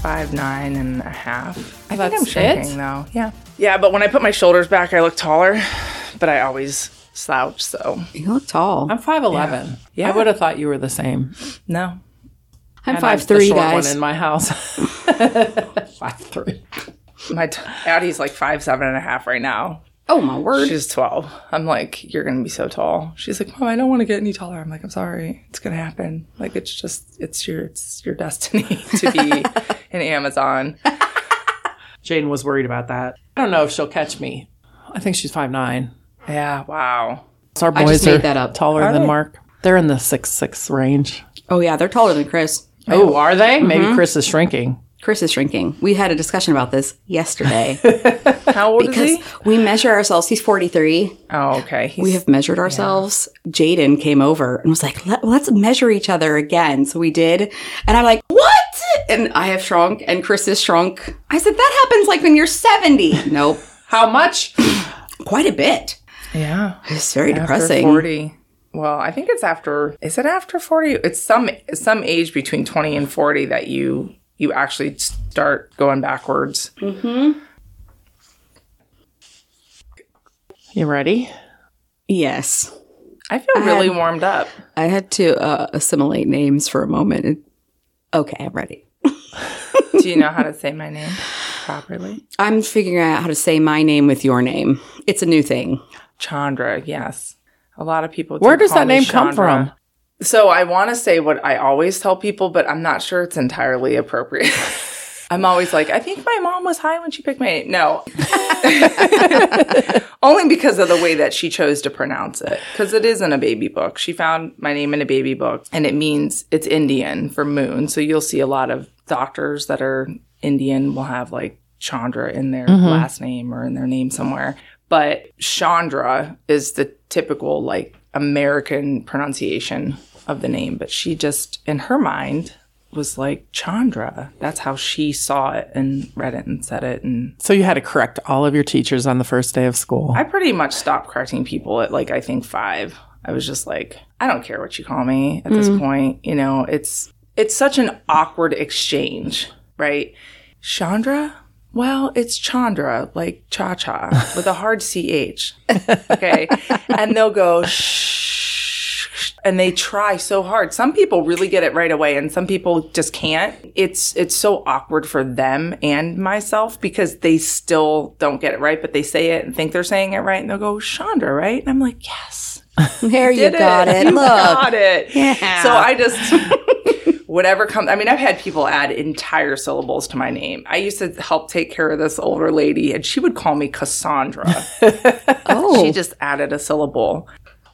Five nine and a half. I That's think I'm shrinking it? though. Yeah, yeah. But when I put my shoulders back, I look taller. But I always slouch. So You look tall. I'm 5'11. Yeah. I would have thought you were the same. no, I'm And five the three, short guys. one in my house. 5'3. my t- Addie's like five seven and a half right now. Oh my word! She's twelve. I'm like, you're gonna be so tall. She's like, Mom, I don't want to get any taller. I'm like, I'm sorry, it's gonna happen. Like, it's just, it's your, it's your destiny to be in Amazon. Jane was worried about that. I don't know if she'll catch me. I think she's 5'9. Yeah. Wow. So our I boys just made are that up. taller Are than they? Mark. They're in the six six range. oh yeah, they're taller than Chris. Oh, are they? Maybe mm-hmm. Chris is shrinking. Chris is shrinking. We had a discussion about this yesterday How old because is he? we measure ourselves. He's 43. Oh, okay. He's, We have measured ourselves. Jaden came over and was like, Let, let's measure each other again. So we did. And I'm like, what? And I have shrunk and Chris has shrunk. I said, that happens like when you're 70. nope. How much? Quite a bit. yeah. It's very After depressing. 40. Well, I think it's after is it after 40? It's some some age between 20 and 40 that you you actually start going backwards. You ready? Yes. I feel really warmed up. I had to uh, assimilate names for a moment. It- okay, I'm ready. Do you know how to say my name properly? I'm figuring out how to say my name with your name. It's a new thing. Chandra, yes. A lot of people Where does call that me name come from? So I want to say what I always tell people, but I'm not sure it's entirely appropriate. I'm always like, I think my mom was high when she picked my name. No. Only because of the way that she chose to pronounce it. Because it is in a baby book. She found my name in a baby book and it means it's Indian for moon. So you'll see a lot of doctors that are Indian will have like Chandra in their mm-hmm. last name or in their name somewhere. But Chandra is the typical like American pronunciation of the name. But she just, in her mind, was like Chandra. That's how she saw it and read it and said it. And So you had to correct all of your teachers on the first day of school. I pretty much stopped correcting people at like I think five. I was just like, I don't care what you call me at this mm-hmm. point. You know, it's it's such an awkward exchange, right? Chandra? Well, it's Chandra, like cha cha, with a hard ch. Okay, and they'll go shh, and they try so hard. Some people really get it right away, and some people just can't. It's it's so awkward for them and myself because they still don't get it right, but they say it and think they're saying it right, and they'll go Chandra, right? And I'm like, yes, There you got it. You Look. got it. Yeah. So I just whatever comes. I mean, I've had people add entire syllables to my name. I used to help take care of this older lady, and she would call me Cassandra. oh, She just added a syllable.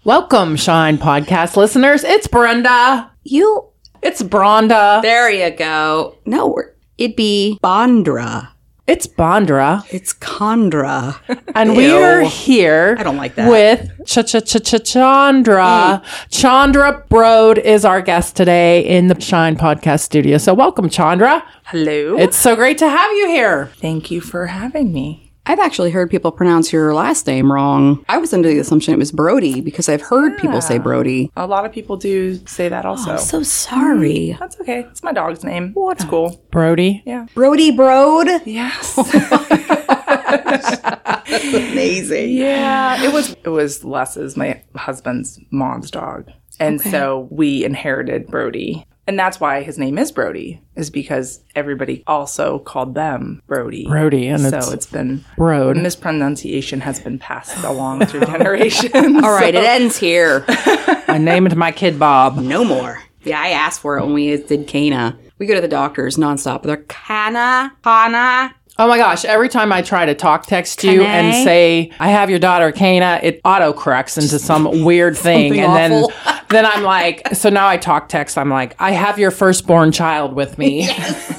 Welcome, Shine Podcast listeners. It's Brenda. you. It's Bronda. There you go. No, we're- it'd be Bondra. It's Bondra. It's Condra. And we are here I don't like that. with Ch Ch Ch Ch Chandra. Mm. Chandra Brode is our guest today in the Shine Podcast studio. So welcome, Chandra. Hello. It's so great to have you here. Thank you for having me. I've actually heard people pronounce your last name wrong. I was under the assumption it was Brody because I've heard people say Brody. A lot of people do say that also. Oh, I'm so sorry. Mm, that's okay. It's my dog's name. What? It's cool. Brody. Yeah. Brody Brode. Yes. Amazing. Yeah, it was it was Les's my husband's mom's dog. And so we inherited Brody. And that's why his name is Brody, is because everybody also called them Brody. Brody, and so it's it's been Brode. mispronunciation has been passed along through generations. All right, it ends here. I named my kid Bob. No more. Yeah, I asked for it when we did Cana. We go to the doctors nonstop. They're Cana, Cana. Oh my gosh, every time I try to talk text you and say, I have your daughter Kana, it auto corrects into some weird thing. And awful. then then I'm like, so now I talk text. I'm like, I have your firstborn child with me. I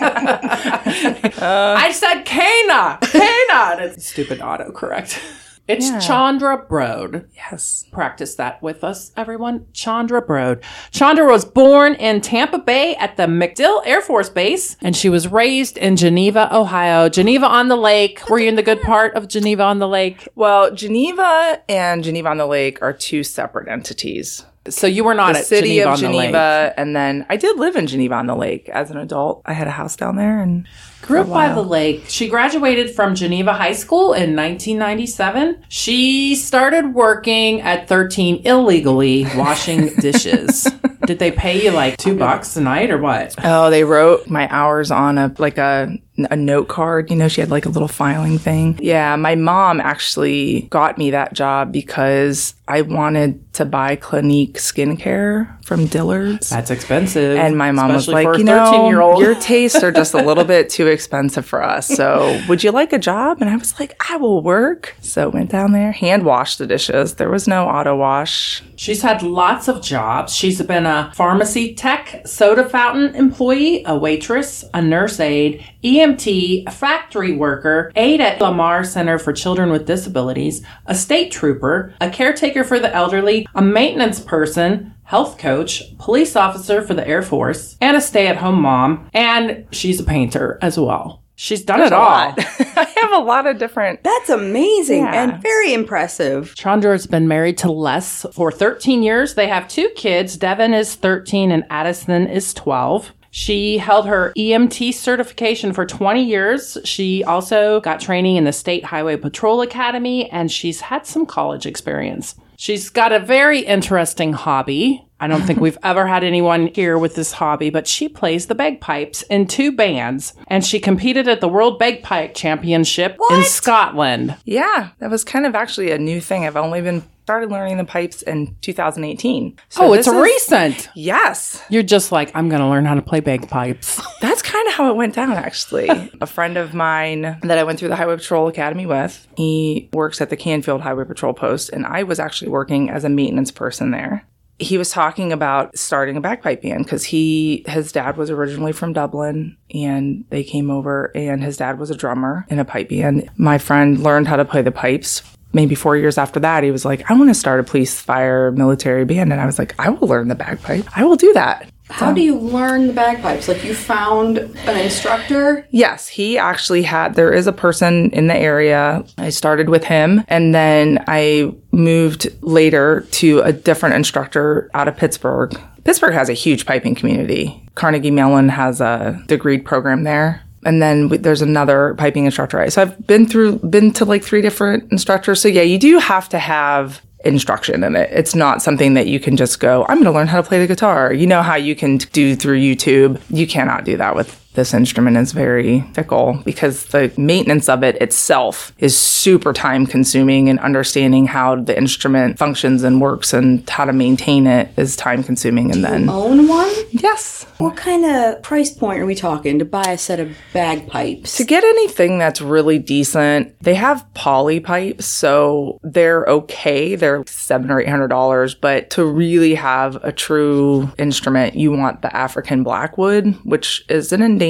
said Kana, Kana. Stupid autocorrect. It's Chandra Broad. Yes. Practice that with us, everyone. Chandra Broad. Chandra was born in Tampa Bay at the MacDill Air Force Base, and she was raised in Geneva, Ohio. Geneva on the Lake. Were you in the good part of Geneva on the Lake? Well, Geneva and Geneva on the Lake are two separate entities. So you were not The at city Geneva of on the. Geneva, and then I did live in Geneva on the Lake as an adult. I had a house down there, and Grew up by the lake. She graduated from Geneva High School in 1997. She started working at 13 illegally washing dishes. Did they pay you like two bucks a night or what? oh, they wrote my hours on a like a a note card. You know, she had like a little filing thing. Yeah, my mom actually got me that job because I wanted to buy Clinique skincare from Dillard's. That's expensive. And my mom was like, you know, your tastes are just a little bit too expensive for us. So would you like a job? And I was like, I will work. So went down there, hand washed the dishes. There was no auto wash. She's had lots of jobs. She's been a pharmacy tech, soda fountain employee, a waitress, a nurse aide, EMT, a factory worker, aide at Lamar Center for Children with Disabilities, a state trooper, a caretaker for the elderly, a maintenance person, health coach, police officer for the Air Force, and a stay at home mom. And she's a painter as well. She's done it all. I have a lot of different. That's amazing Yeah. and very impressive. Chandra's been married to Les for 13 years. They have two kids. Devin is 13 and Addison is 12. She held her EMT certification for 20 years. She also got training in the State Highway Patrol Academy and she's had some college experience. She's got a very interesting hobby. I don't think we've ever had anyone here with this hobby, but she plays the bagpipes in two bands and she competed at the World Bagpipe Championship in Scotland. Yeah, that was kind of actually a new thing. I've only been started learning the pipes in 2018. So Oh, it's is- recent. Yes. You're just like, I'm going to learn how to play bagpipes. That's kind of how it went down, actually. a friend of mine that I went through the Highway Patrol Academy with, he works at the Canfield Highway Patrol Post, and I was actually working as a maintenance person there. He was talking about starting a bagpipe band because he, his dad was originally from Dublin and they came over and his dad was a drummer in a pipe band. My friend learned how to play the pipes. Maybe four years after that, he was like, I want to start a police, fire, military band. And I was like, I will learn the bagpipe. I will do that. How do you learn the bagpipes? Like you found an instructor? Yes, he actually had. There is a person in the area. I started with him, and then I moved later to a different instructor out of Pittsburgh. Pittsburgh has a huge piping community. Carnegie Mellon has a degreed program there. And then w- there's another piping instructor. So I've been through, been to like three different instructors. So yeah, you do have to have instruction in it. It's not something that you can just go, I'm going to learn how to play the guitar. You know how you can do through YouTube. You cannot do that with this instrument is very fickle because the maintenance of it itself is super time consuming and understanding how the instrument functions and works and how to maintain it is time consuming and then Own one? yes What kind of price point are we talking to buy a set of bagpipes? To get anything that's really decent, they have poly pipes, so they're okay. They're seven or eight hundred dollars, but to really have a true instrument, you want the African blackwood, which is an endangered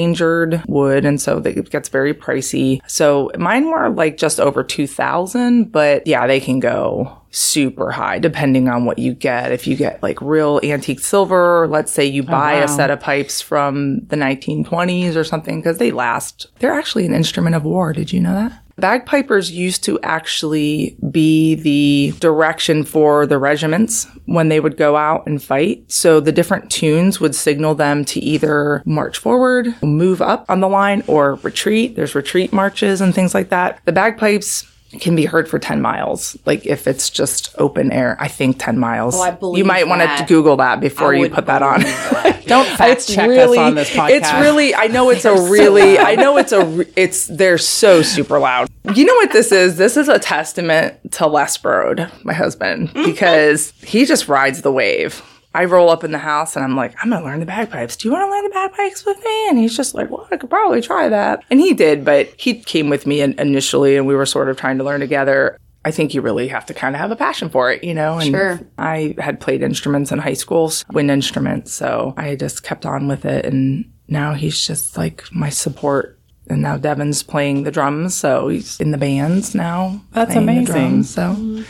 wood, and so it gets very pricey. So mine were like just over two thousand, but yeah, they can go super high depending on what you get. If you get like real antique silver, let's say you oh, buy a set of pipes from the 1920s or something, because they last. They're actually an instrument of war. Did you know that? Bagpipers used to actually be the direction for the regiments when they would go out and fight. So the different tunes would signal them to either march forward, move up on the line, or retreat. There's retreat marches and things like that. The bagpipes can be heard for 10 miles. Like if it's just open air, I think 10 miles. Oh, I believe you might want to. Google that before I you put that on. Don't fact check us on this podcast. It's really. I know it's a really. I know it's a. It's they're so super loud. You know what this is? This is a testament to Les Brode, my husband, mm-hmm. because he just rides the wave. I roll up in the house and I'm like, I'm gonna learn the bagpipes. Do you want to learn the bagpipes with me? And he's just like, Well, I could probably try that. And he did, but he came with me initially, and we were sort of trying to learn together. I think you really have to kind of have a passion for it, you know? And Sure. I had played instruments in high school, wind instruments. So I just kept on with it. And now he's just like my support. And now Devin's playing the drums. So he's in the bands now. That's amazing. drums, so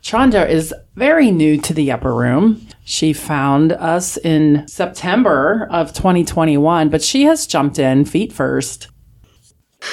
Chandra is very new to the upper room. She found us in September of 2021, but she has jumped in feet first.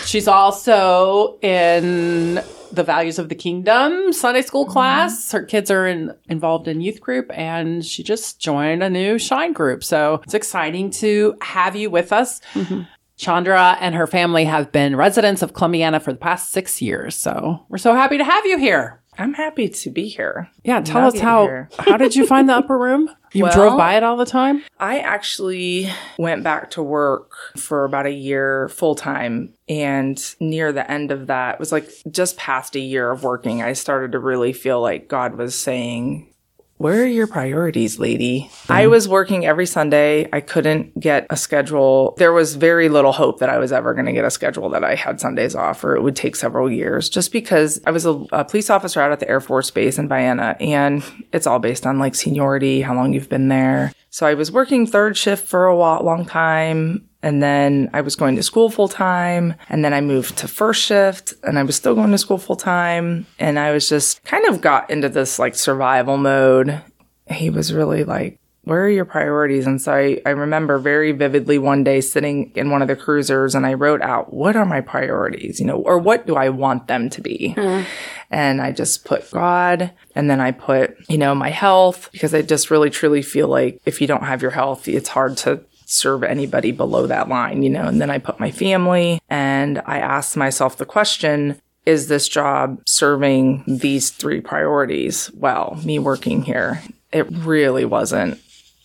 She's also in the Values of the Kingdom Sunday school mm-hmm. class. Her kids are in, involved in youth group and she just joined a new Shine group. So it's exciting to have you with us. Mm-hmm. Chandra and her family have been residents of Columbiana for the past six years. So we're so happy to have you here. I'm happy to be here. Yeah, tell us how how did you find the upper room? You Well- drove by it all the time? I actually went back to work for about a year full time. And near the end of that, it was like just past a year of working, I started to really feel like God was saying, where are your priorities, lady? I was working every Sunday. I couldn't get a schedule. There was very little hope that I was ever going to get a schedule that I had Sundays off, or it would take several years just because I was a, a police officer out at the Air Force Base in Vienna, and it's all based on like seniority, how long you've been there. So I was working third shift for a while, long time. And then I was going to school full time. And then I moved to first shift and I was still going to school full time. And I was just kind of got into this like survival mode. He was really like, where are your priorities? And so I, I remember very vividly one day sitting in one of the cruisers and I wrote out, what are my priorities? You know, or what do I want them to be? Mm-hmm. And I just put God and then I put, you know, my health because I just really truly feel like if you don't have your health, it's hard to serve anybody below that line, you know. And then I put my family and I asked myself the question, is this job serving these three priorities well, me working here? It really wasn't.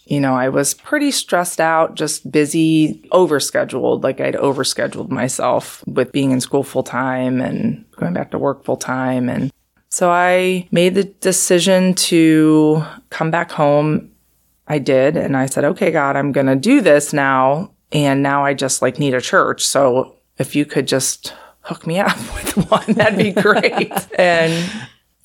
You know, I was pretty stressed out, just busy, overscheduled. Like I'd overscheduled myself with being in school full time and going back to work full time. And so I made the decision to come back home. I did. And I said, okay, God, I'm going to do this now. And now I just like need a church. So if you could just hook me up with one, that'd be great. and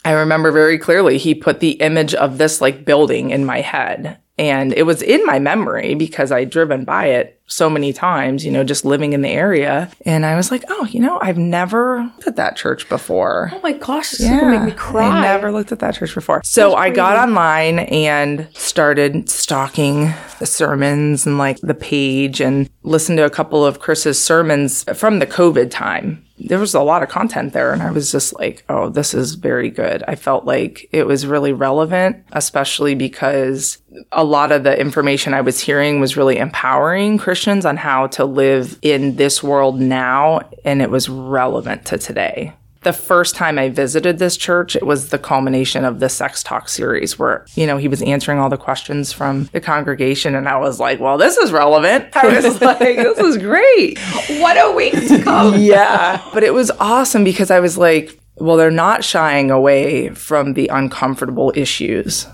I remember very clearly he put the image of this like building in my head. And it was in my memory because I'd driven by it so many times, you know, just living in the area. And I was like, oh, you know, I've never looked at that church before. Oh my gosh, this is gonna make me cry. I never looked at that church before. So I got online and started stalking the sermons and like the page and listened to a couple of Chris's sermons from the COVID time. There was a lot of content there and I was just like, oh, this is very good. I felt like it was really relevant, especially because a lot of the information I was hearing was really empowering Christians on how to live in this world now and it was relevant to today. The first time I visited this church, it was the culmination of the Sex Talk series where, you know, he was answering all the questions from the congregation. And I was like, well, this is relevant. I was like, this is great. What a week to come. Yeah. But it was awesome because I was like, well, they're not shying away from the uncomfortable issues.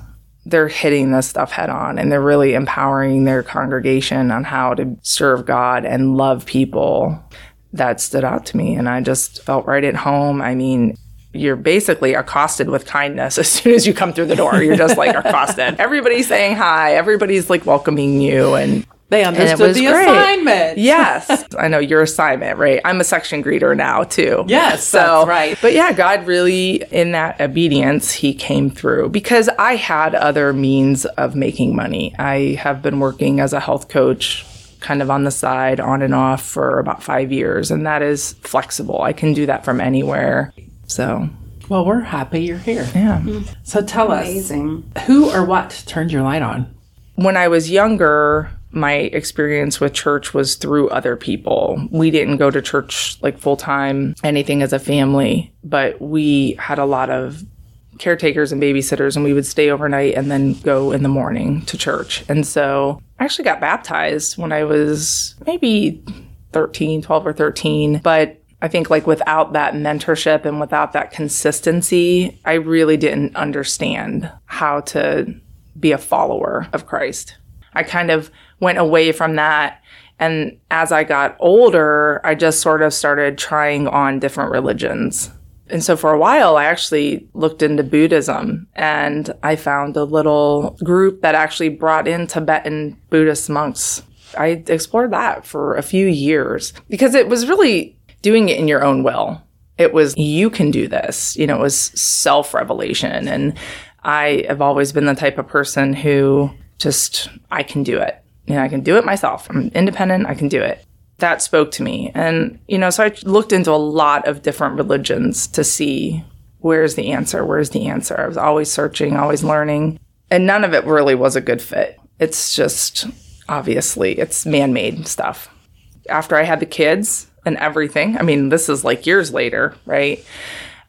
They're hitting this stuff head on and they're really empowering their congregation on how to serve God and love people. That stood out to me and I just felt right at home. I mean, you're basically accosted with kindness as soon as you come through the door. You're just like accosted. Everybody's saying hi. Everybody's like welcoming you and They understood the great. assignment. Yes. I know your assignment, right? I'm a section greeter now too. Yes, So, that's right. But yeah, God really, in that obedience, He came through because I had other means of making money. I have been working as a health coach kind of on the side, on and off for about five years, and that is flexible. I can do that from anywhere. So, Well, we're happy you're here. yeah. Mm-hmm. So tell Amazing. us who or what turned your light on? when I was younger, my experience with church was through other people. We didn't go to church like full time, anything as a family, but we had a lot of caretakers and babysitters, and we would stay overnight and then go in the morning to church. And so I actually got baptized when I was maybe 13, 12 or 13, but I think like without that mentorship and without that consistency, I really didn't understand how to be a follower of Christ. I kind of went away from that. And as I got older, I just sort of started trying on different religions And so for a while, I actually looked into Buddhism and I found a little group that actually brought in Tibetan Buddhist monks. I explored that for a few years because it was really doing it in your own will. It was, you can do this. You know, it was self revelation. And I have always been the type of person who just, I can do it. You know, I can do it myself. I'm independent. I can do it that spoke to me. And, you know, so I looked into a lot of different religions to see where's the answer? Where's the answer? I was always searching, always learning. And none of it really was a good fit. It's just obviously it's man-made stuff. After I had the kids and everything, I mean, this is like years later, right?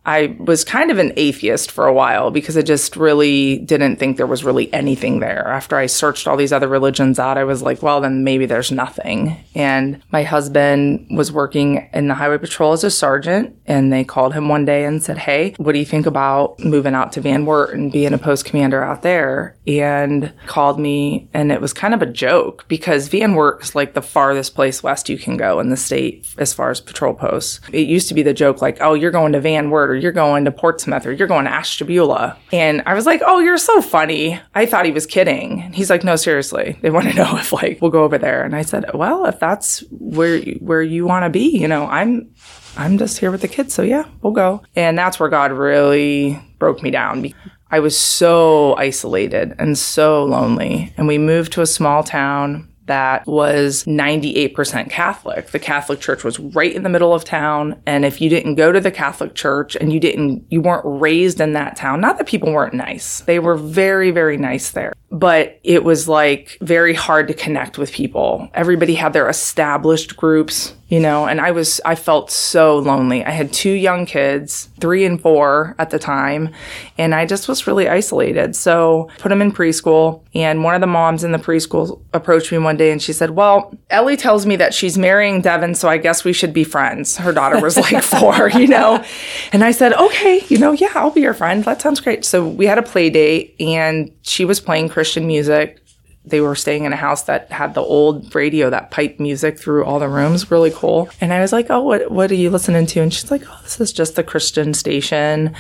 I was kind of an atheist for a while because I just really didn't think there was really anything there. After I searched all these other religions out, I was like, well, then maybe there's nothing. And my husband was working in the highway patrol as a sergeant, and they called him one day and said, Hey, what do you think about moving out to Van Wert and being a post commander out there? And called me, and it was kind of a joke because Van Wert is like the farthest place west you can go in the state as far as patrol posts. It used to be the joke like, oh, you're going to Van Wert you're going to Portsmouth or you're going to Ashtabula. And I was like, oh, you're so funny. I thought he was kidding. And he's like, no, seriously. They want to know if like we'll go over there. And I said, well, if that's where where you want to be, you know, I'm I'm just here with the kids. So yeah, we'll go. And that's where God really broke me down. I was so isolated and so lonely. And we moved to a small town that was 98% Catholic. The Catholic Church was right in the middle of town. And if you didn't go to the Catholic Church and you didn't, you weren't raised in that town, not that people weren't nice. They were very, very nice there but it was like very hard to connect with people. Everybody had their established groups, you know, and I was, I felt so lonely. I had two young kids, three and four at the time, and I just was really isolated. So put them in preschool, and one of the moms in the preschool approached me one day and she said, Well, Ellie tells me that she's marrying Devin, so I guess we should be friends. Her daughter was like four, you know, and I said, Okay, you know, yeah, I'll be your friend. That sounds great. So we had a play date, and she was playing Christian music. They were staying in a house that had the old radio that piped music through all the rooms, really cool. And I was like, "Oh, what what are you listening to?" And she's like, "Oh, this is just the Christian station."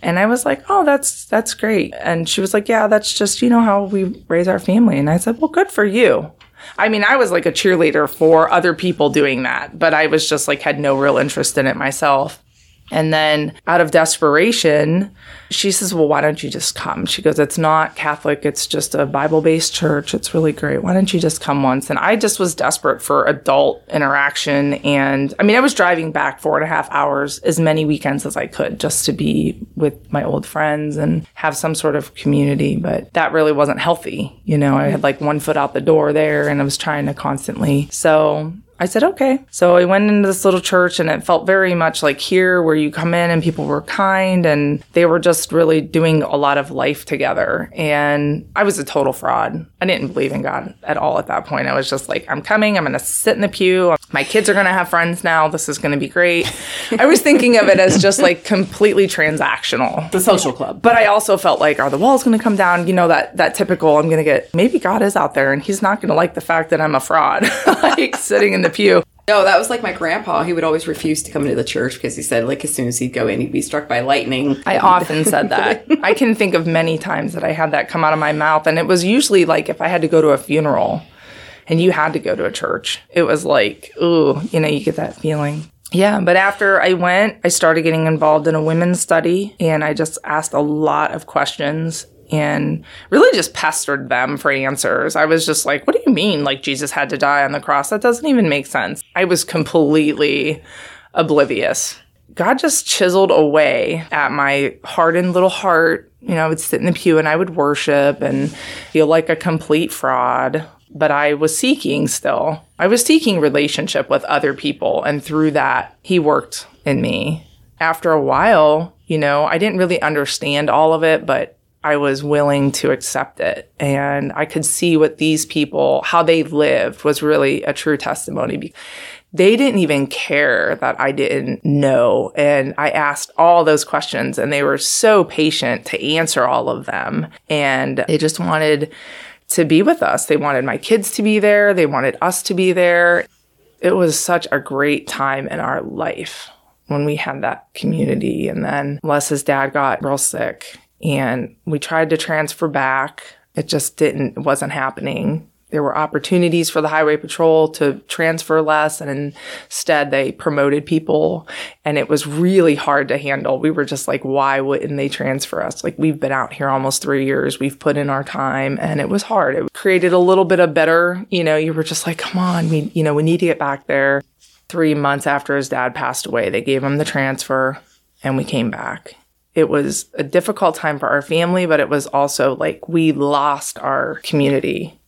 And I was like, "Oh, that's that's great." And she was like, "Yeah, that's just, you know how we raise our family." And I said, "Well, good for you." I mean, I was like a cheerleader for other people doing that, but I was just like had no real interest in it myself. And then out of desperation, she says, Well, why don't you just come? She goes, It's not Catholic, it's just a Bible based church. It's really great. Why don't you just come once? And I just was desperate for adult interaction. And I mean, I was driving back four and a half hours as many weekends as I could just to be with my old friends and have some sort of community. But that really wasn't healthy. You know, I had like one foot out the door there and I was trying to constantly. So I said, okay. So I went into this little church and it felt very much like here where you come in and people were kind and they were just really doing a lot of life together. And I was a total fraud. I didn't believe in God at all at that point. I was just like, I'm coming. I'm going to sit in the pew. My kids are going to have friends now. This is going to be great. I was thinking of it as just like completely transactional. The social club. But I also felt like, are the walls going to come down? You know, that, that typical, I'm going to get, maybe God is out there and he's not going to like the fact that I'm a fraud, like sitting in the pew. No, that was like my grandpa. He would always refuse to come into the church because he said, like, as soon as he'd go in, he'd be struck by lightning. I often said that. I can think of many times that I had that come out of my mouth. And it was usually like if I had to go to a funeral and you had to go to a church, it was like, ooh, you know, you get that feeling. Yeah, but after I went, I started getting involved in a women's study and I just asked a lot of questions and really just pestered them for answers. I was just like, what do you mean? Like Jesus had to die on the cross? That doesn't even make sense. I was completely oblivious. God just chiseled away at my hardened little heart. You know, I would sit in the pew and I would worship and feel like a complete fraud. But I was seeking still. I was seeking relationship with other people. And through that, He worked in me. After a while, you know, I didn't really understand all of it, but I was willing to accept it. And I could see what these people, how they lived was really a true testimony. They didn't even care that I didn't know. And I asked all those questions and they were so patient to answer all of them. And they just wanted to be with us. They wanted my kids to be there. They wanted us to be there. It was such a great time in our life. when we had that community. And then Les's dad got real sick and we tried to transfer back. It just didn't, it wasn't happening. There were opportunities for the highway patrol to transfer Les and instead they promoted people. And it was really hard to handle. We were just like, why wouldn't they transfer us? Like, we've been out here almost three years. We've put in our time, and it was hard. It created a little bit of better, you know, you were just like, come on, we, you know, we need to get back there. Three months after his dad passed away, they gave him the transfer, and we came back it was a difficult time for our family, but it was also like we lost our community.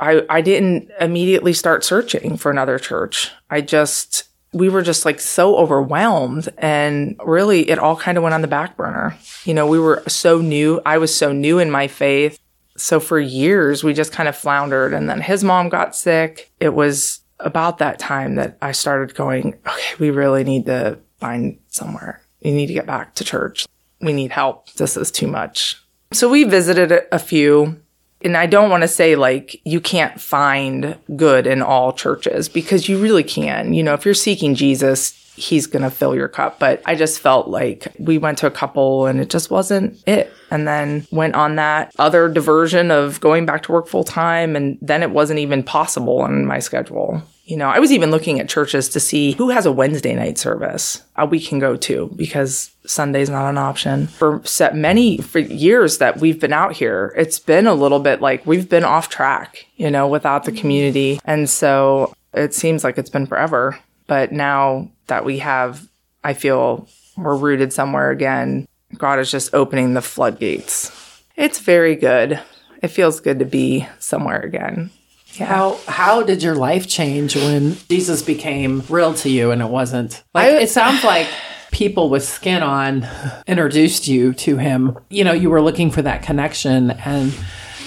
I, I didn't immediately start searching for another church. I just, we were just like so overwhelmed and really it all kind of went on the back burner. You know, we were so new. I was so new in my faith. So for years, we just kind of floundered. And then his mom got sick. It was about that time that I started going, okay, we really need to find somewhere. We need to get back to church. We need help. This is too much. So we visited a few and I don't want to say like you can't find good in all churches because you really can. You know, if you're seeking Jesus, he's going to fill your cup. But I just felt like we went to a couple and it just wasn't it. And then went on that other diversion of going back to work full time. And then it wasn't even possible in my schedule. You know, I was even looking at churches to see who has a Wednesday night service uh, we can go to because Sunday's not an option. For set many for years that we've been out here, it's been a little bit like we've been off track, you know, without the community. And so it seems like it's been forever. But now that we have, I feel we're rooted somewhere again. God is just opening the floodgates. It's very good. It feels good to be somewhere again. Yeah. How how did your life change when Jesus became real to you and it wasn't? Like I, it sounds like people with skin on introduced you to him. You know, you were looking for that connection and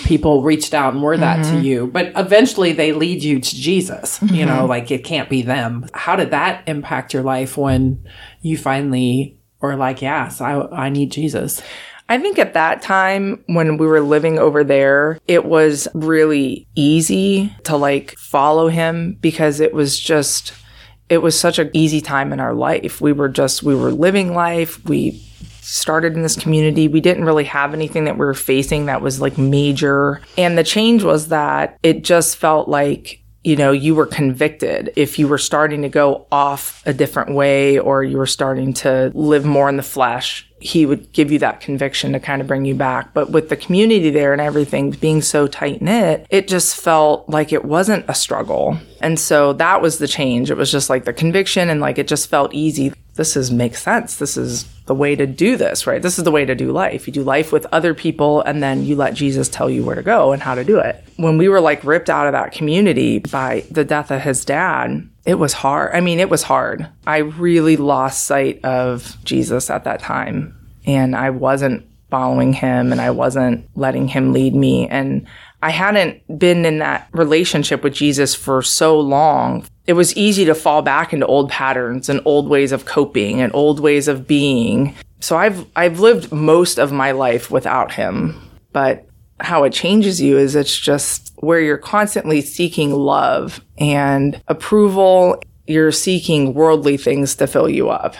people reached out and were that mm-hmm. to you. But eventually they lead you to Jesus. Mm-hmm. You know, mm-hmm. like it can't be them. How did that impact your life when you finally were like, yes, I I need Jesus? I think at that time when we were living over there, it was really easy to like follow him because it was just, it was such an easy time in our life. We were just, we were living life. We started in this community. We didn't really have anything that we were facing that was like major. And the change was that it just felt like you know, you were convicted if you were starting to go off a different way or you were starting to live more in the flesh he would give you that conviction to kind of bring you back. But with the community there and everything being so tight knit, it just felt like it wasn't a struggle. And so that was the change. It was just like the conviction and like it just felt easy. This is makes sense. This is the way to do this, right? This is the way to do life. You do life with other people and then you let Jesus tell you where to go and how to do it. When we were like ripped out of that community by the death of his dad, it was hard. I mean, it was hard. I really lost sight of Jesus at that time. And I wasn't following him and I wasn't letting him lead me. And I hadn't been in that relationship with Jesus for so long. It was easy to fall back into old patterns and old ways of coping and old ways of being. So I've I've lived most of my life without him. But how it changes you is it's just where you're constantly seeking love and approval. You're seeking worldly things to fill you up.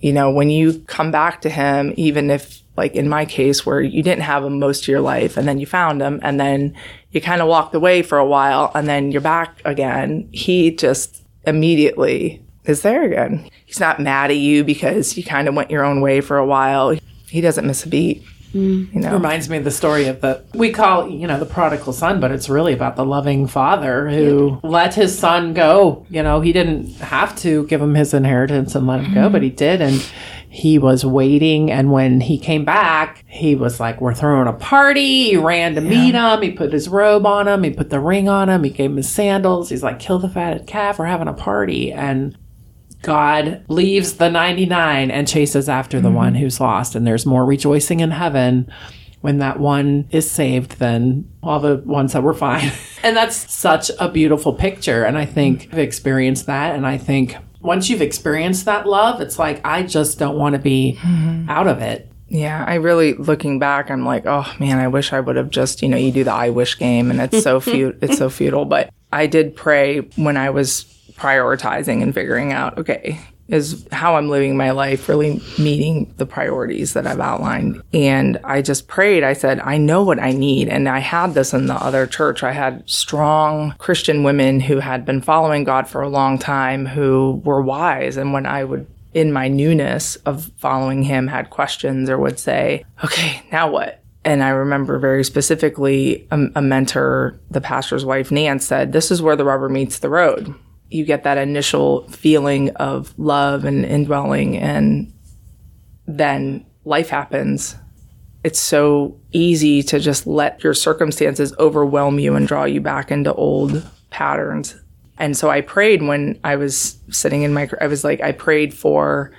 You know, when you come back to him, even if like in my case where you didn't have him most of your life and then you found him and then you kind of walked away for a while and then you're back again, he just immediately is there again. He's not mad at you because you kind of went your own way for a while. He doesn't miss a beat. Mm. You know, reminds me of the story of the we call you know the prodigal son, but it's really about the loving father who yeah. let his son go. You know, he didn't have to give him his inheritance and let him go, but he did, and he was waiting. And when he came back, he was like, "We're throwing a party." He ran to yeah. meet him. He put his robe on him. He put the ring on him. He gave him his sandals. He's like, "Kill the fatted calf. We're having a party." And God leaves the 99 and chases after the mm-hmm. one who's lost. And there's more rejoicing in heaven when that one is saved than all the ones that were fine. and that's such a beautiful picture. And I think I've experienced that. And I think once you've experienced that love, it's like, I just don't want to be mm-hmm. out of it. Yeah, I really looking back, I'm like, oh man, I wish I would have just, you know, you do the I wish game and it's so it's so futile. But I did pray when I was prioritizing and figuring out, okay, is how I'm living my life, really meeting the priorities that I've outlined. And I just prayed. I said, I know what I need. And I had this in the other church. I had strong Christian women who had been following God for a long time who were wise. And when I would in my newness of following him had questions or would say, okay, now what? And I remember very specifically a, a, mentor, the pastor's wife, Nance, said, This is where the rubber meets the road. You get that initial feeling of love and indwelling, and then life happens. It's so easy to just let your circumstances overwhelm you and draw you back into old patterns. And so I prayed when I was sitting in my, I was like, I prayed for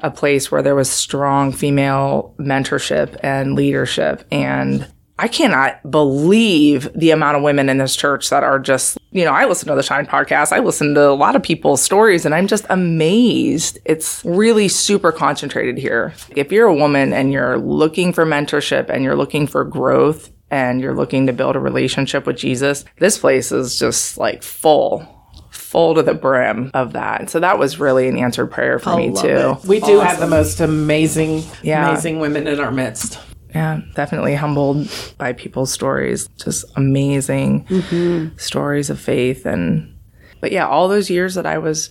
a place where there was strong female mentorship and leadership. And I cannot believe the amount of women in this church that are just, you know, I listen to the Shine podcast. I listen to a lot of people's stories and I'm just amazed. It's really super concentrated here. If you're a woman and you're looking for mentorship and you're looking for growth and you're looking to build a relationship with Jesus, this place is just like full full to the brim of that. So that was really an answered prayer for I me too. It. We do awesome. have the most amazing, yeah. amazing women in our midst. Yeah, definitely humbled by people's stories. Just amazing mm-hmm. stories of faith and but yeah, all those years that I was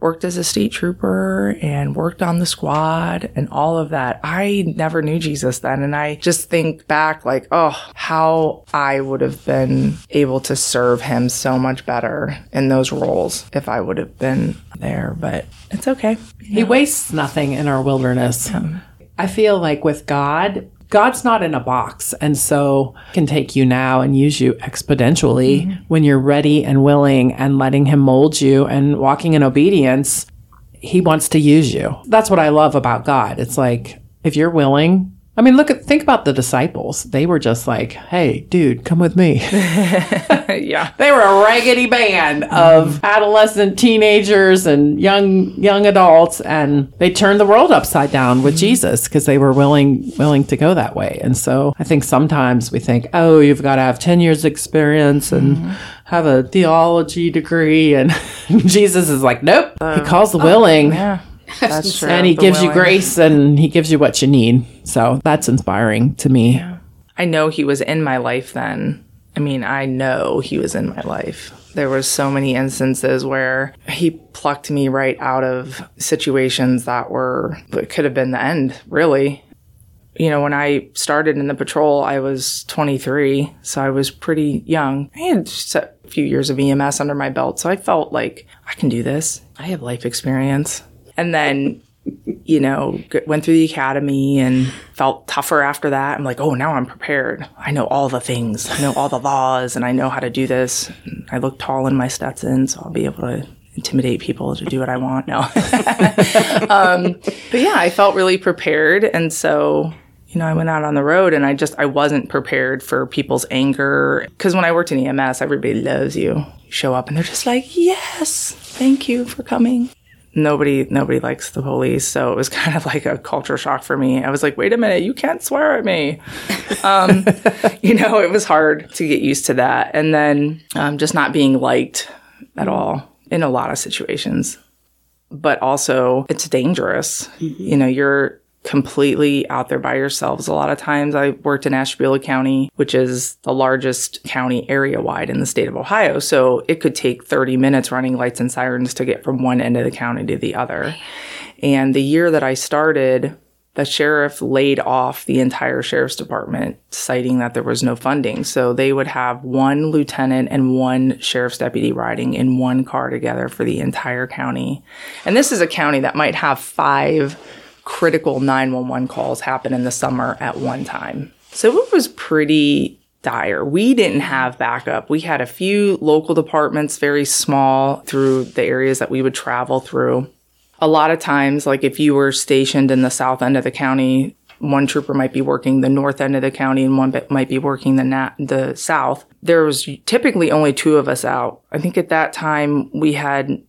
worked as a state trooper and worked on the squad and all of that. I never knew Jesus then. And I just think back like, oh, how I would have been able to serve him so much better in those roles if I would have been there. But it's okay. He wastes nothing in our wilderness. Yeah. I feel like with God, God's not in a box. And so can take you now and use you exponentially mm-hmm. when you're ready and willing and letting him mold you and walking in obedience. He wants to use you. That's what I love about God. It's like, if you're willing I mean, look at think about the disciples. They were just like, "Hey, dude, come with me." yeah, they were a raggedy band of mm-hmm. adolescent teenagers and young young adults, and they turned the world upside down with mm-hmm. Jesus because they were willing willing to go that way. And so, I think sometimes we think, "Oh, you've got to have ten years experience and mm-hmm. have a theology degree," and Jesus is like, "Nope." he uh, calls the oh, willing. Oh, yeah that's true. And he gives willing. you grace and he gives you what you need. So that's inspiring to me. Yeah. I know he was in my life then. I mean, I know he was in my life. There were so many instances where he plucked me right out of situations that were it could have been the end, really. You know, when I started in the patrol, I was 23, so I was pretty young. I had a few years of EMS under my belt, so I felt like I can do this. I have life experience and then you know went through the academy and felt tougher after that. I'm like oh now i'm prepared. I know all the things. I know all the laws and i know how to do this. I look tall in my stetson so i'll be able to intimidate people to do what i want. No. Um, but yeah i felt really prepared. And so you know, I went out on the road and I just, I wasn't prepared for people's anger. Cause when I worked in EMS, everybody loves you. You show up and they're just like, yes, thank you for coming nobody nobody likes the police. So it was kind of like a culture shock for me. I was like wait a minute you can't swear at me. Um, you know it was hard to get used to that. And then um, just not being liked at all in a lot of situations. But also it's dangerous. Mm-hmm. you know you're completely out there by yourselves a lot of times. I worked in Ashtabula County, which is the largest county area wide in the state of Ohio. So it could take 30 minutes running lights and sirens to get from one end of the county to the other. And the year that I started, the sheriff laid off the entire sheriff's department, citing that there was no funding. So they would have one lieutenant and one sheriff's deputy riding in one car together for the entire county. And this is a county that might have five critical 911 calls happen in the summer at one time. So it was pretty dire. We didn't have backup. We had a few local departments, very small, through the areas that we would travel through. A lot of times, like if you were stationed in the south end of the county, one trooper might be working the north end of the county and one might be working the the south. There was typically only two of us out. I think at that time we had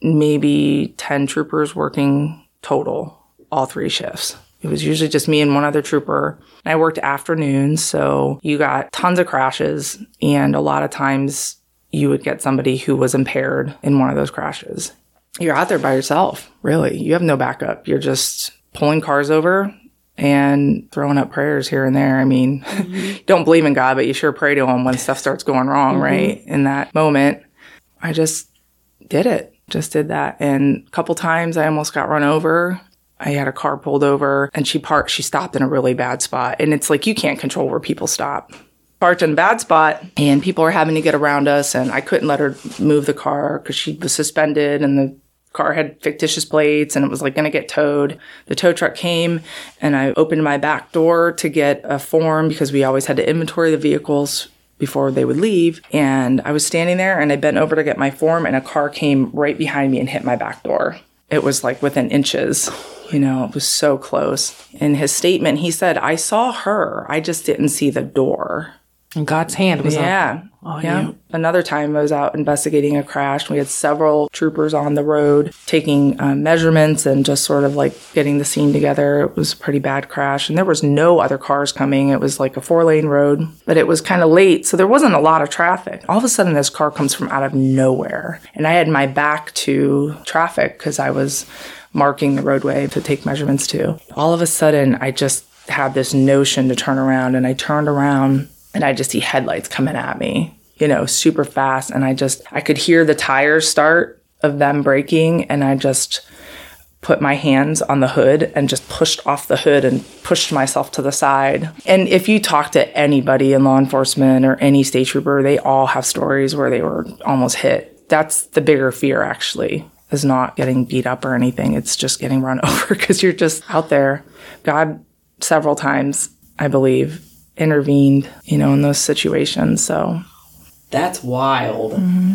maybe 10 troopers working total all three shifts. It was usually just me and one other trooper. I worked afternoons, so you got tons of crashes, and a lot of times you would get somebody who was impaired in one of those crashes. you're out there by yourself, really. You have no backup. You're just pulling cars over and throwing up prayers here and there. I mean, you don't believe in God, but you sure pray to him when stuff starts going wrong, mm-hmm. right? In that moment, I just did it. Just did that. And a couple times I almost got run over. I had a car pulled over and she parked, she stopped in a really bad spot. And it's like you can't control where people stop. Parked in a bad spot and people were having to get around us and I couldn't let her move the car because she was suspended and the car had fictitious plates and it was like going to get towed. The tow truck came and I opened my back door to get a form because we always had to inventory the vehicles before they would leave. And I was standing there and I bent over to get my form and a car came right behind me and hit my back door. It was like within inches. You know, it was so close. In his statement, he said, I saw her. I just didn't see the door. And God's hand was on. Yeah. Oh, yeah. you. Another time I was out investigating a crash. We had several troopers on the road taking uh, measurements and just sort of like getting the scene together. It was a pretty bad crash and there was no other cars coming. It was like a four lane road, but it was kind of late. So there wasn't a lot of traffic. All of a sudden this car comes from out of nowhere and I had my back to traffic because I was marking the roadway to take measurements to. All of a sudden I just had this notion to turn around and I turned around and I just see headlights coming at me, you know, super fast. And I just, I could hear the tires start of them braking, And I just put my hands on the hood and just pushed off the hood and pushed myself to the side. And if you talk to anybody in law enforcement or any state trooper, they all have stories where they were almost hit. That's the bigger fear, actually, is not getting beat up or anything. It's just getting run over because you're just out there. God, several times, I believe, intervened, you know, in those situations. So That's wild. Mm-hmm.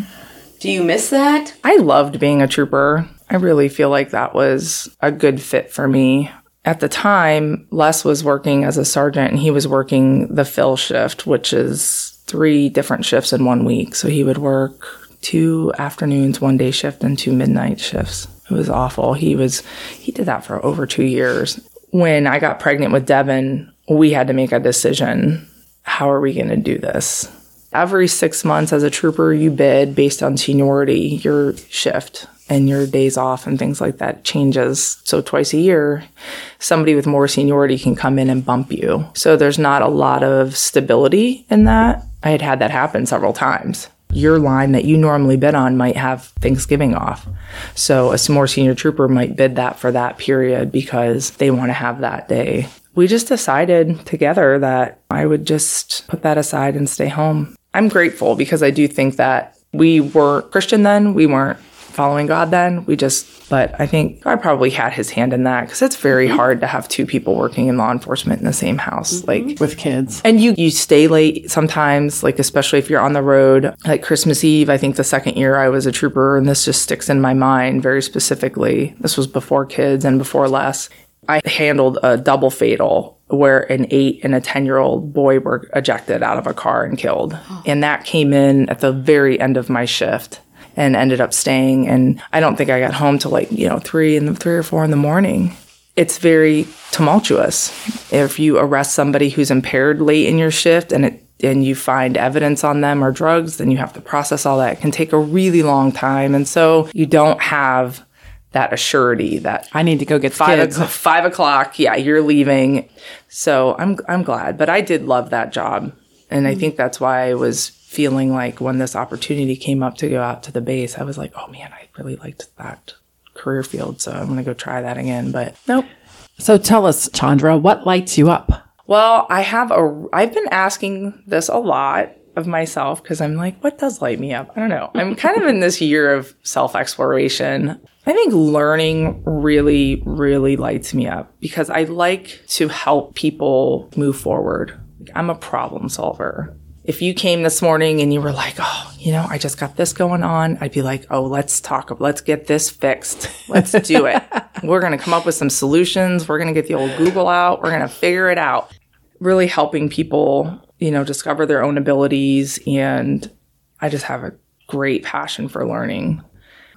Do you miss that? I loved being a trooper. I really feel like that was a good fit for me. At the time, Les was working as a sergeant and he was working the fill shift, which is three different shifts in one week. So he would work two afternoons, one day shift, and two midnight shifts. It was awful. He was, he did that for over two years. When I got pregnant with Devin, we had to make a decision. How are we going to do this? Every six months as a trooper, you bid based on seniority, your shift and your days off and things like that changes. So twice a year, somebody with more seniority can come in and bump you. So there's not a lot of stability in that. I had had that happen several times. Your line that you normally bid on might have Thanksgiving off. So a more senior trooper might bid that for that period because they want to have that day. We just decided together that I would just put that aside and stay home. I'm grateful because I do think that we weren't Christian then. We weren't following God then. We just, but I think God probably had his hand in that because it's very mm-hmm. hard to have two people working in law enforcement in the same house. Mm-hmm. Like, with kids. and you you stay late sometimes, like especially if you're on the road. Like Christmas Eve, I think the second year I was a trooper, and this just sticks in my mind very specifically. This was before kids and before Les. I handled a double fatal where an eight and a 10 year old boy were ejected out of a car and killed. And that came in at the very end of my shift and ended up staying. And I don't think I got home till like, you know, three in the three or four in the morning. It's very tumultuous. If you arrest somebody who's impaired late in your shift and it and you find evidence on them or drugs, then you have to process all that. It can take a really long time. And so you don't have that assurity that I need to go get five, kids. o'clock, five o'clock, yeah, you're leaving. So I'm I'm glad, but I did love that job, and I mm-hmm. think that's why I was feeling like when this opportunity came up to go out to the base, I was like, oh man, I really liked that career field, so I'm gonna go try that again. But nope. So tell us, Chandra, what lights you up? Well, I have a. I've been asking this a lot of myself because I'm like, what does light me up? I don't know. I'm kind of in this year of self exploration. I think learning really, really lights me up because I like to help people move forward. I'm a problem solver. If you came this morning and you were like, oh, you know, I just got this going on, I'd be like, oh, let's talk, let's get this fixed. Let's do it. We're going to come up with some solutions. We're going to get the old Google out. We're going to figure it out. Really helping people, you know, discover their own abilities. And I just have a great passion for learning.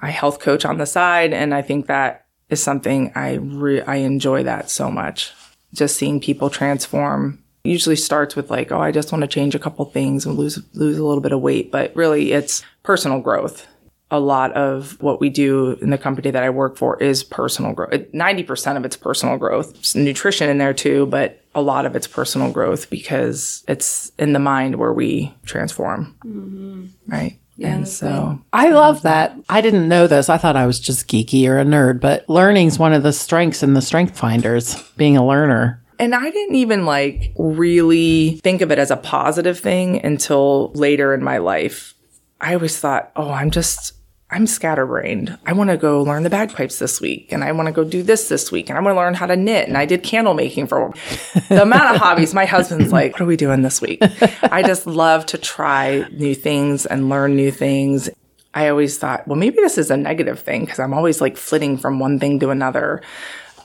I health coach on the side, and I think that is something I re- I enjoy that so much. Just seeing people transform usually starts with like, oh, I just want to change a couple things and lose lose a little bit of weight, but really it's personal growth. a lot of what we do in the company that I work for is personal growth. 90% of it's personal growth. There's nutrition in there too, but a lot of it's personal growth because it's in the mind where we transform. Mm-hmm. Right. and so I love that. I didn't know this. I thought I was just geeky or a nerd, but learning's one of the strengths in the strength finders, being a learner. And I didn't even like really think of it as a positive thing until later in my life. I always thought, oh, I'm just, I'm scatterbrained. I want to go learn the bagpipes this week and I want to go do this this week and I want to learn how to knit. And I did candle making for the amount of hobbies. My husband's like, what are we doing this week? I just love to try new things and learn new things. I always thought, well, maybe this is a negative thing because I'm always like flitting from one thing to another.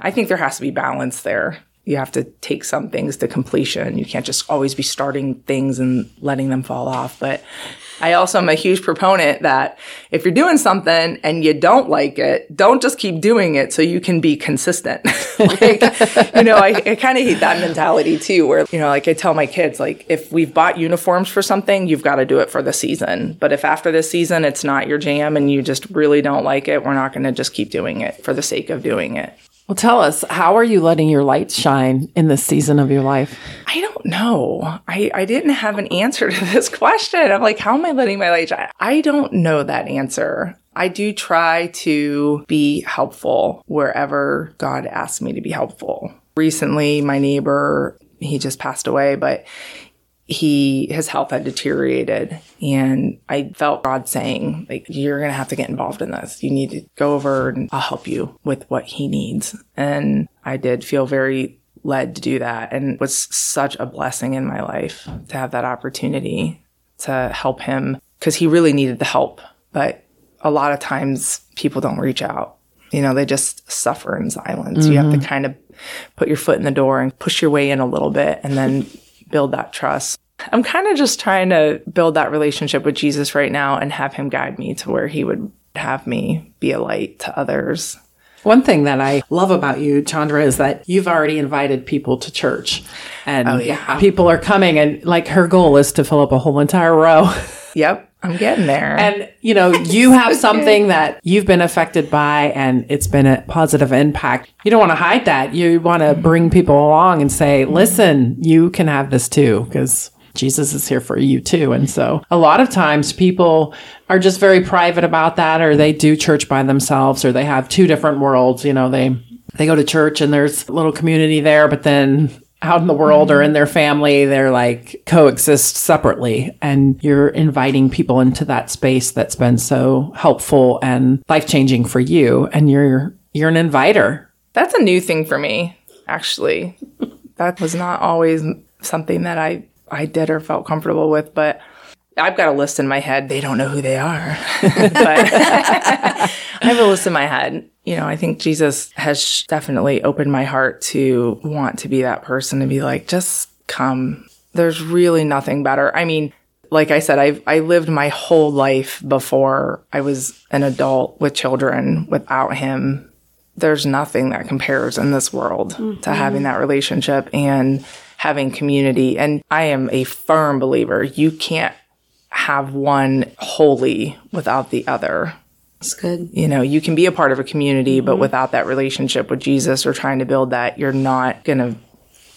I think there has to be balance there. You have to take some things to completion. You can't just always be starting things and letting them fall off. But I also am a huge proponent that if you're doing something and you don't like it, don't just keep doing it so you can be consistent. like, you know, I, I kind of hate that mentality too, where, you know, like I tell my kids, like, if we've bought uniforms for something, you've got to do it for the season. But if after this season it's not your jam and you just really don't like it, we're not going to just keep doing it for the sake of doing it. Well, tell us, how are you letting your light shine in this season of your life? I don't know. I, I didn't have an answer to this question. I'm like, how am I letting my light shine? I don't know that answer. I do try to be helpful wherever God asks me to be helpful. Recently, my neighbor, he just passed away, but he his health had deteriorated and i felt god saying like you're gonna have to get involved in this. You need to go over and i'll help you with what he needs. And i did feel very led to do that and it was such a blessing in my life to have that opportunity to help him because he really needed the help. But a lot of times people don't reach out. You know they just suffer in silence. You have to mm-hmm. kind of put your foot in the door and push your way in a little bit and then build that trust. I'm kind of just trying to build that relationship with Jesus right now and have him guide me to where he would have me be a light to others. One thing that I love about you, Chandra, is that you've already invited people to church. And oh, yeah. people are coming and like her goal is to fill up a whole entire row. Yep, I'm getting there. And you know, you have something that you've been affected by and it's been a positive impact. You don't want to hide that. You want to bring people along and say, "Listen, you can have this too because Jesus is here for you too." And so, a lot of times people are just very private about that or they do church by themselves or they have two different worlds, you know, they they go to church and there's a little community there, but then out in the world or in mm-hmm. their family, they're like coexist separately. And you're inviting people into that space that's been so helpful and life changing for you. And you're, you're an inviter. That's a new thing for me, actually. that was not always something that I, I did or felt comfortable with, but I've got a list in my head. They don't know who they are, but I have a list in my head. You know, I think Jesus has definitely opened my heart to want to be that person to be like, just come. There's really nothing better. I mean, like I said, I I lived my whole life before I was an adult with children without him. There's nothing that compares in this world to mm-hmm. having that relationship and having community. And I am a firm believer you can't have one wholly without the other. It's good. You know, you can be a part of a community, but mm-hmm. without that relationship with Jesus or trying to build that, you're not going to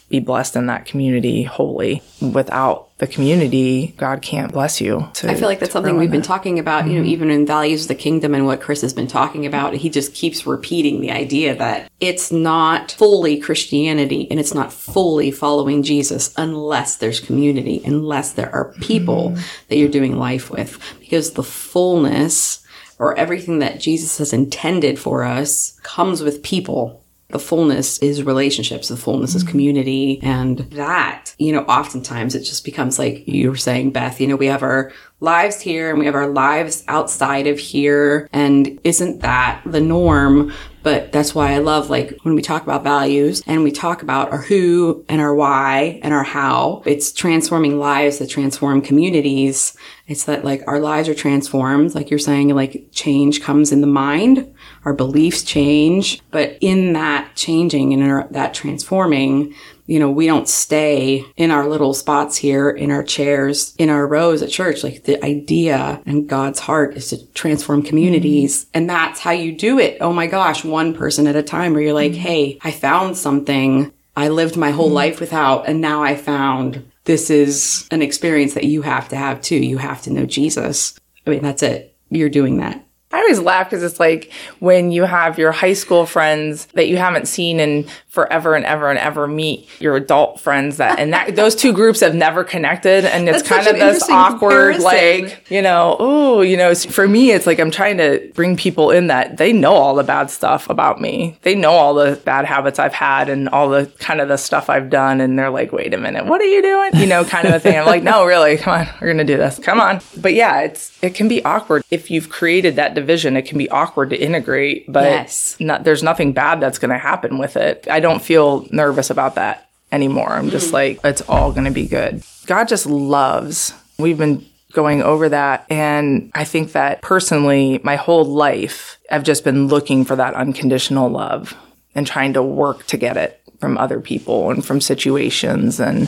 be blessed in that community wholly. Without the community, God can't bless you. to- I feel like that's something we've in been that. talking about, you know, mm-hmm. even in Values of the Kingdom and what Chris has been talking about. He just keeps repeating the idea that it's not fully Christianity and it's not fully following Jesus unless there's community, unless there are people mm-hmm. that you're doing life with. Because the fullness or everything that Jesus has intended for us comes with people. The fullness is relationships, the fullness is mm-hmm. community. And that, you know, oftentimes it just becomes like you were saying, Beth, you know, we have our lives here and we have our lives outside of here. And isn't that the norm? But that's why I love like when we talk about values and we talk about our who and our why and our how, it's transforming lives that transform communities. It's that like our lives are transformed. Like you're saying, like change comes in the mind, our beliefs change, but in that changing and in our, that transforming, You know, we don't stay in our little spots here, in our chairs, in our rows at church. Like the idea and God's heart is to transform communities. Mm-hmm. And that's how you do it. Oh my gosh, one person at a time where you're like, mm-hmm. hey, I found something I lived my whole mm-hmm. life without, and now I found this is an experience that you have to have too. You have to know Jesus. I mean, that's it. You're doing that. I always laugh because it's like when you have your high school friends that you haven't seen in forever and ever and ever meet your adult friends that and that those two groups have never connected and it's That's kind of this awkward like you know oh you know for me it's like I'm trying to bring people in that they know all the bad stuff about me. They know all the bad habits I've had and all the kind of the stuff I've done and they're like wait a minute what are you doing? You know kind of a thing. I'm like no really come on we're gonna do this come on. But yeah it's it can be awkward if you've created that division it can be awkward to integrate but Yes. not, there's nothing bad that's going to happen with it. I don't feel nervous about that anymore. I'm just like, it's all going to be good. God just loves. We've been going over that. And I think that personally, my whole life, I've just been looking for that unconditional love and trying to work to get it from other people and from situations. And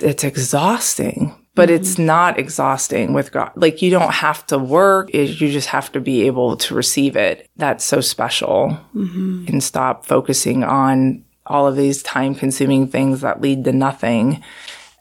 it's exhausting, but mm-hmm. it's not exhausting with God. Like you don't have to work, it, you just have to be able to receive it. That's so special. Mm-hmm. And stop focusing on all of these time consuming things that lead to nothing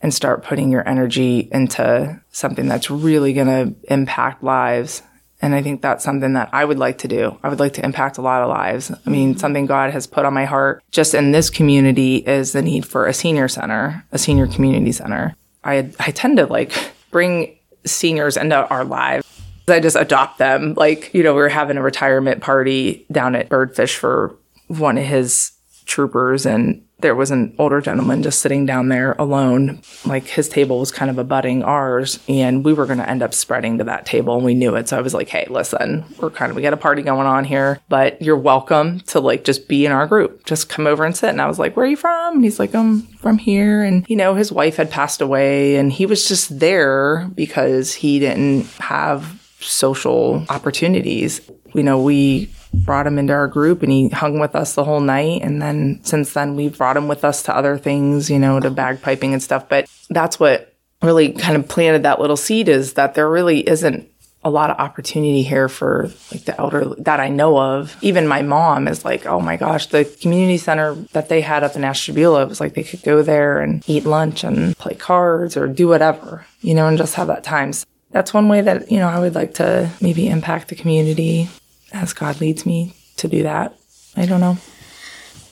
and start putting your energy into something that's really going to impact lives. And I think that's something that I would like to do. I would like to impact a lot of lives. I mean, mm-hmm. something God has put on my heart just in this community is the need for a senior center, a senior community center. I, I tend to like bring seniors into our lives. I just adopt them. Like, you know, we were having a retirement party down at Birdfish for one of his troopers and there was an older gentleman just sitting down there alone. Like his table was kind of abutting ours and we were going to end up spreading to that table and we knew it. So I was like, Hey, listen, we're kind of, we got a party going on here, but you're welcome to like just be in our group. Just come over and sit. And I was like, where are you from? And he's like, I'm from here. And, you know, his wife had passed away and he was just there because he didn't have social opportunities. You know, we brought him into our group and he hung with us the whole night. And then since then, we've brought him with us to other things, you know, to bagpiping and stuff. But that's what really kind of planted that little seed is that there really isn't a lot of opportunity here for like the elder that I know of. Even my mom is like, oh my gosh, the community center that they had up in Ashtabula, was like they could go there and eat lunch and play cards or do whatever, you know, and just have that time. So that's one way that, you know, I would like to maybe impact the community as God leads me to do that. I don't know.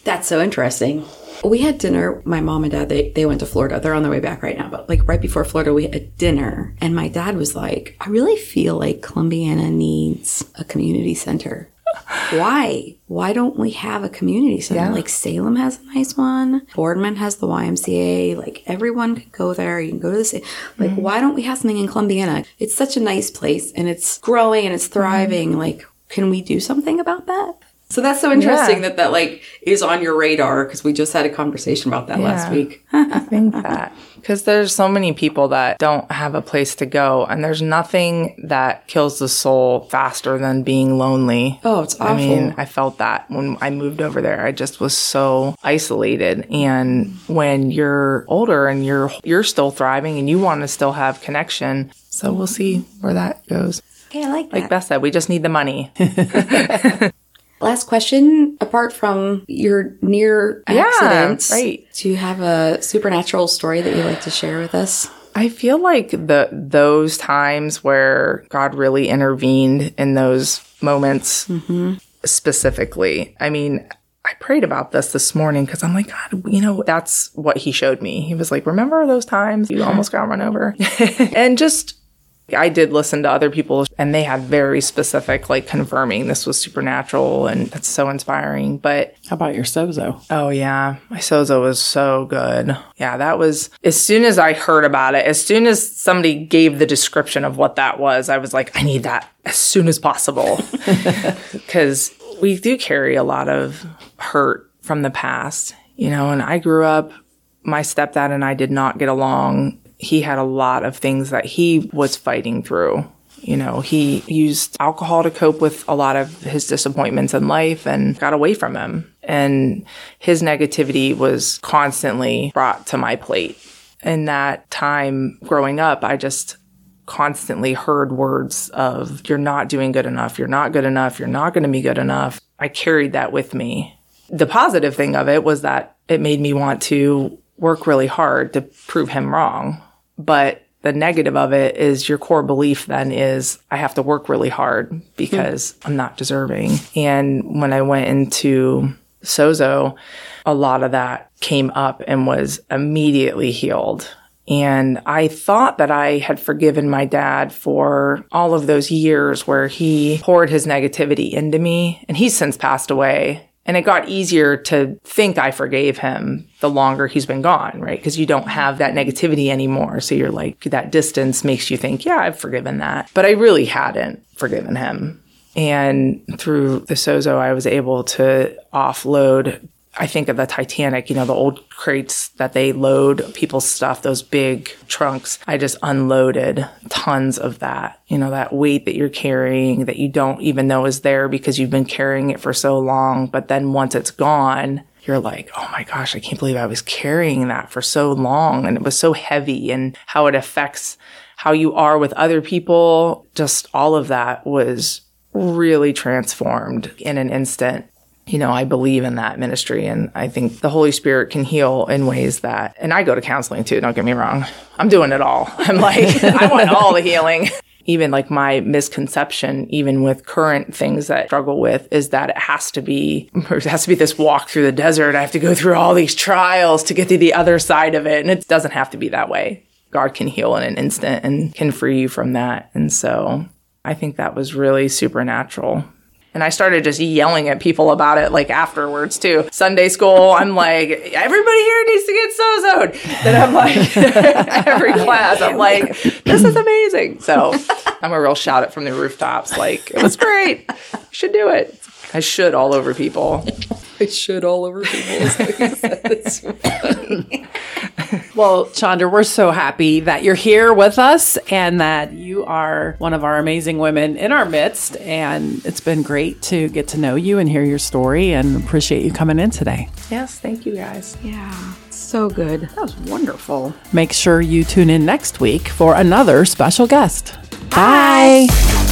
That's so interesting. We had dinner. My mom and dad, they, they went to Florida. They're on their way back right now. But like right before Florida, we had dinner. And my dad was like, I really feel like Columbiana needs a community center. Why? Why don't we have a community center? Yeah. Like Salem has a nice one. Boardman has the YMCA. Like everyone can go there. You can go to the sa- like. Mm-hmm. Why don't we have something in Columbiana? It's such a nice place and it's growing and it's thriving. Mm-hmm. Like, can we do something about that? So that's so interesting Yeah. that that like is on your radar because we just had a conversation about that last week. I think that because there's so many people that don't have a place to go, and there's nothing that kills the soul faster than being lonely. Oh, it's I mean. I felt that when I moved over there. I just was so isolated. And when you're older and you're you're still thriving and you want to still have connection, so we'll see where that goes. Okay, I like that. Like Beth said, we just need the money. Last question. Apart from your near Yeah, accidents, right. do you have a supernatural story that you'd like to share with us? I feel like the those times where God really intervened in those moments mm-hmm. specifically. I mean, I prayed about this this morning because I'm like, God, you know, that's what He showed me. He was like, Remember those times you almost got run over, and just. I did listen to other people and they had very specific, like confirming this was supernatural and that's so inspiring. But How about your sozo? Oh yeah, my sozo was so good. Yeah, that was as soon as I heard about it, as soon as somebody gave the description of what that was, I was like, I need that as soon as possible. Cuz we do carry a lot of hurt from the past, you know, and I grew up my stepdad and I did not get along. He had a lot of things that he was fighting through. You know, he used alcohol to cope with a lot of his disappointments in life and got away from him. And his negativity was constantly brought to my plate. In that time growing up, I just constantly heard words of, you're not doing good enough. You're not good enough. You're not going to be good enough. I carried that with me. The positive thing of it was that it made me want to work really hard to prove him wrong. But the negative of it is your core belief then is I have to work really hard because hmm. I'm not deserving. And when I went into Sozo, a lot of that came up and was immediately healed. And I thought that I had forgiven my dad for all of those years where he poured his negativity into me. And he's since passed away. And it got easier to think I forgave him the longer he's been gone, right? Because you don't have that negativity anymore. So you're like, that distance makes you think, yeah, I've forgiven that. But I really hadn't forgiven him. And through the Sozo, I was able to offload I think of the Titanic, you know, the old crates that they load people's stuff, those big trunks. I just unloaded tons of that, you know, that weight that you're carrying that you don't even know is there because you've been carrying it for so long. But then once it's gone, you're like, oh my gosh, I can't believe I was carrying that for so long. And it was so heavy and how it affects how you are with other people. Just all of that was really transformed in an instant you know, I believe in that ministry and I think the Holy Spirit can heal in ways that, and I go to counseling too, don't get me wrong. I'm doing it all. I'm like, I want all the healing. Even like my misconception, even with current things that I struggle with, is that it has to be, it has to be this walk through the desert. I have to go through all these trials to get to the other side of it. And it doesn't have to be that way. God can heal in an instant and can free you from that. And so I think that was really supernatural and I started just yelling at people about it like afterwards too. Sunday school, I'm like, everybody here needs to get sozoed. Then I'm like, every class, I'm like, this is amazing. So I'm a real shout it from the rooftops. Like, it was great. You should do it. I should all over people. I should all over people. well, Chandra, we're so happy that you're here with us and that you are one of our amazing women in our midst. And it's been great to get to know you and hear your story and appreciate you coming in today. Yes, thank you guys. Yeah, so good. That was wonderful. Make sure you tune in next week for another special guest. Bye. Bye.